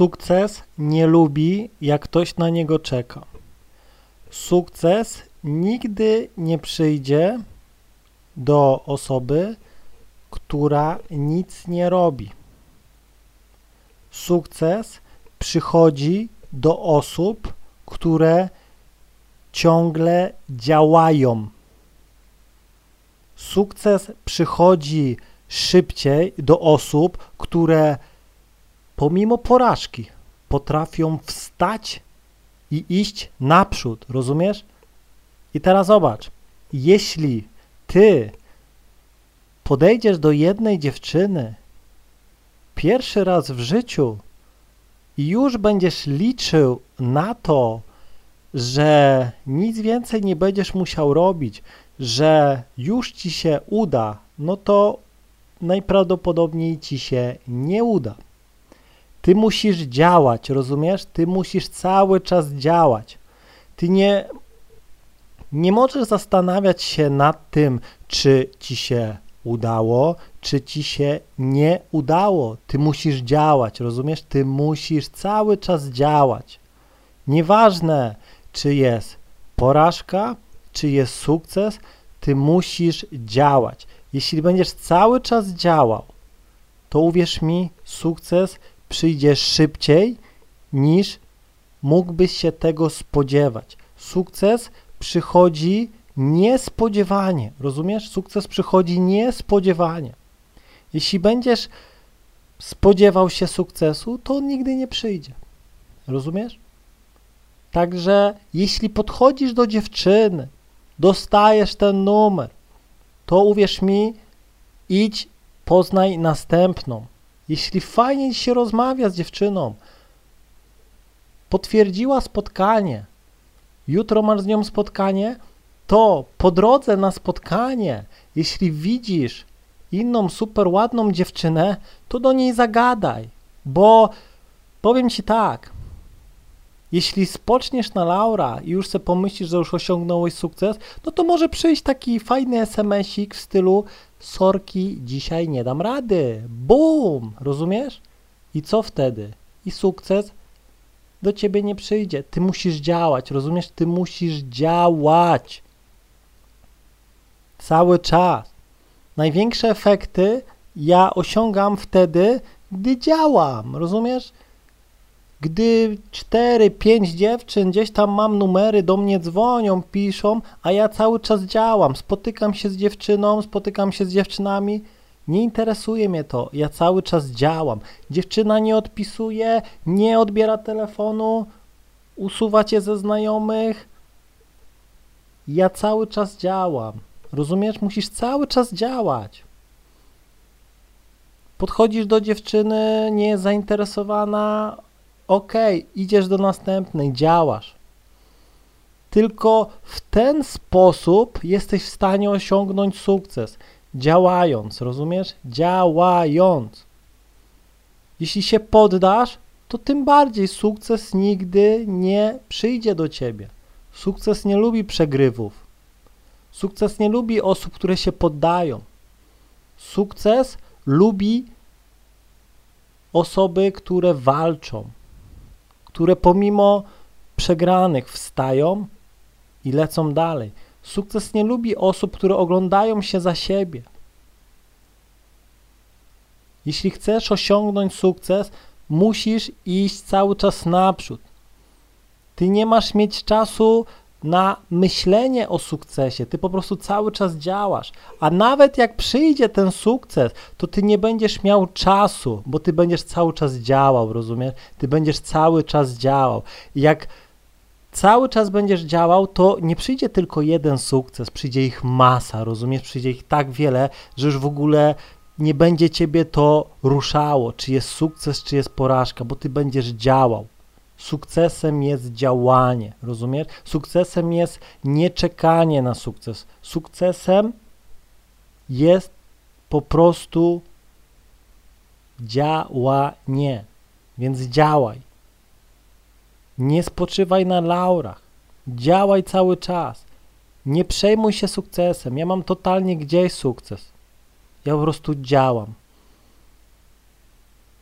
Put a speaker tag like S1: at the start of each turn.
S1: Sukces nie lubi, jak ktoś na niego czeka. Sukces nigdy nie przyjdzie do osoby, która nic nie robi. Sukces przychodzi do osób, które ciągle działają. Sukces przychodzi szybciej do osób, które pomimo porażki potrafią wstać i iść naprzód, rozumiesz? I teraz zobacz, jeśli ty podejdziesz do jednej dziewczyny pierwszy raz w życiu i już będziesz liczył na to, że nic więcej nie będziesz musiał robić, że już ci się uda, no to najprawdopodobniej ci się nie uda. Ty musisz działać, rozumiesz? Ty musisz cały czas działać. Ty nie, nie możesz zastanawiać się nad tym, czy ci się udało, czy ci się nie udało. Ty musisz działać, rozumiesz? Ty musisz cały czas działać. Nieważne, czy jest porażka, czy jest sukces, ty musisz działać. Jeśli będziesz cały czas działał, to uwierz mi, sukces przyjdzie szybciej niż mógłbyś się tego spodziewać. Sukces przychodzi niespodziewanie, rozumiesz? Sukces przychodzi niespodziewanie. Jeśli będziesz spodziewał się sukcesu, to on nigdy nie przyjdzie. Rozumiesz? Także jeśli podchodzisz do dziewczyny, dostajesz ten numer, to uwierz mi, idź, poznaj następną. Jeśli fajnie się rozmawia z dziewczyną, potwierdziła spotkanie, jutro masz z nią spotkanie, to po drodze na spotkanie, jeśli widzisz inną super ładną dziewczynę, to do niej zagadaj, bo powiem ci tak, jeśli spoczniesz na laura i już sobie pomyślisz, że już osiągnąłeś sukces, no to może przyjść taki fajny SMS-ik w stylu sorki, dzisiaj nie dam rady. Bum! Rozumiesz? I co wtedy? I sukces do ciebie nie przyjdzie. Ty musisz działać, rozumiesz? Ty musisz działać. Cały czas. Największe efekty ja osiągam wtedy, gdy działam, rozumiesz? Gdy 4-5 dziewczyn gdzieś tam mam numery, do mnie dzwonią, piszą, a ja cały czas działam, spotykam się z dziewczyną, spotykam się z dziewczynami, nie interesuje mnie to, ja cały czas działam. Dziewczyna nie odpisuje, nie odbiera telefonu, usuwa cię ze znajomych. Ja cały czas działam. Rozumiesz? Musisz cały czas działać. Podchodzisz do dziewczyny, nie jest zainteresowana, ok, idziesz do następnej, działasz. Tylko w ten sposób jesteś w stanie osiągnąć sukces. Działając, rozumiesz? Działając. Jeśli się poddasz, to tym bardziej sukces nigdy nie przyjdzie do ciebie. Sukces nie lubi przegrywów. Sukces nie lubi osób, które się poddają. Sukces lubi osoby, które walczą które pomimo przegranych wstają i lecą dalej. Sukces nie lubi osób, które oglądają się za siebie. Jeśli chcesz osiągnąć sukces, musisz iść cały czas naprzód. Ty nie masz mieć czasu na myślenie o sukcesie, ty po prostu cały czas działasz. A nawet jak przyjdzie ten sukces, to ty nie będziesz miał czasu, bo ty będziesz cały czas działał, rozumiesz? Ty będziesz cały czas działał. Jak cały czas będziesz działał, to nie przyjdzie tylko jeden sukces, przyjdzie ich masa, rozumiesz? Przyjdzie ich tak wiele, że już w ogóle nie będzie ciebie to ruszało, czy jest sukces, czy jest porażka, bo ty będziesz działał. Sukcesem jest działanie, rozumiesz? Sukcesem jest nie czekanie na sukces. Sukcesem jest po prostu działanie. Więc działaj. Nie spoczywaj na laurach. Działaj cały czas. Nie przejmuj się sukcesem. Ja mam totalnie gdzieś sukces. Ja po prostu działam.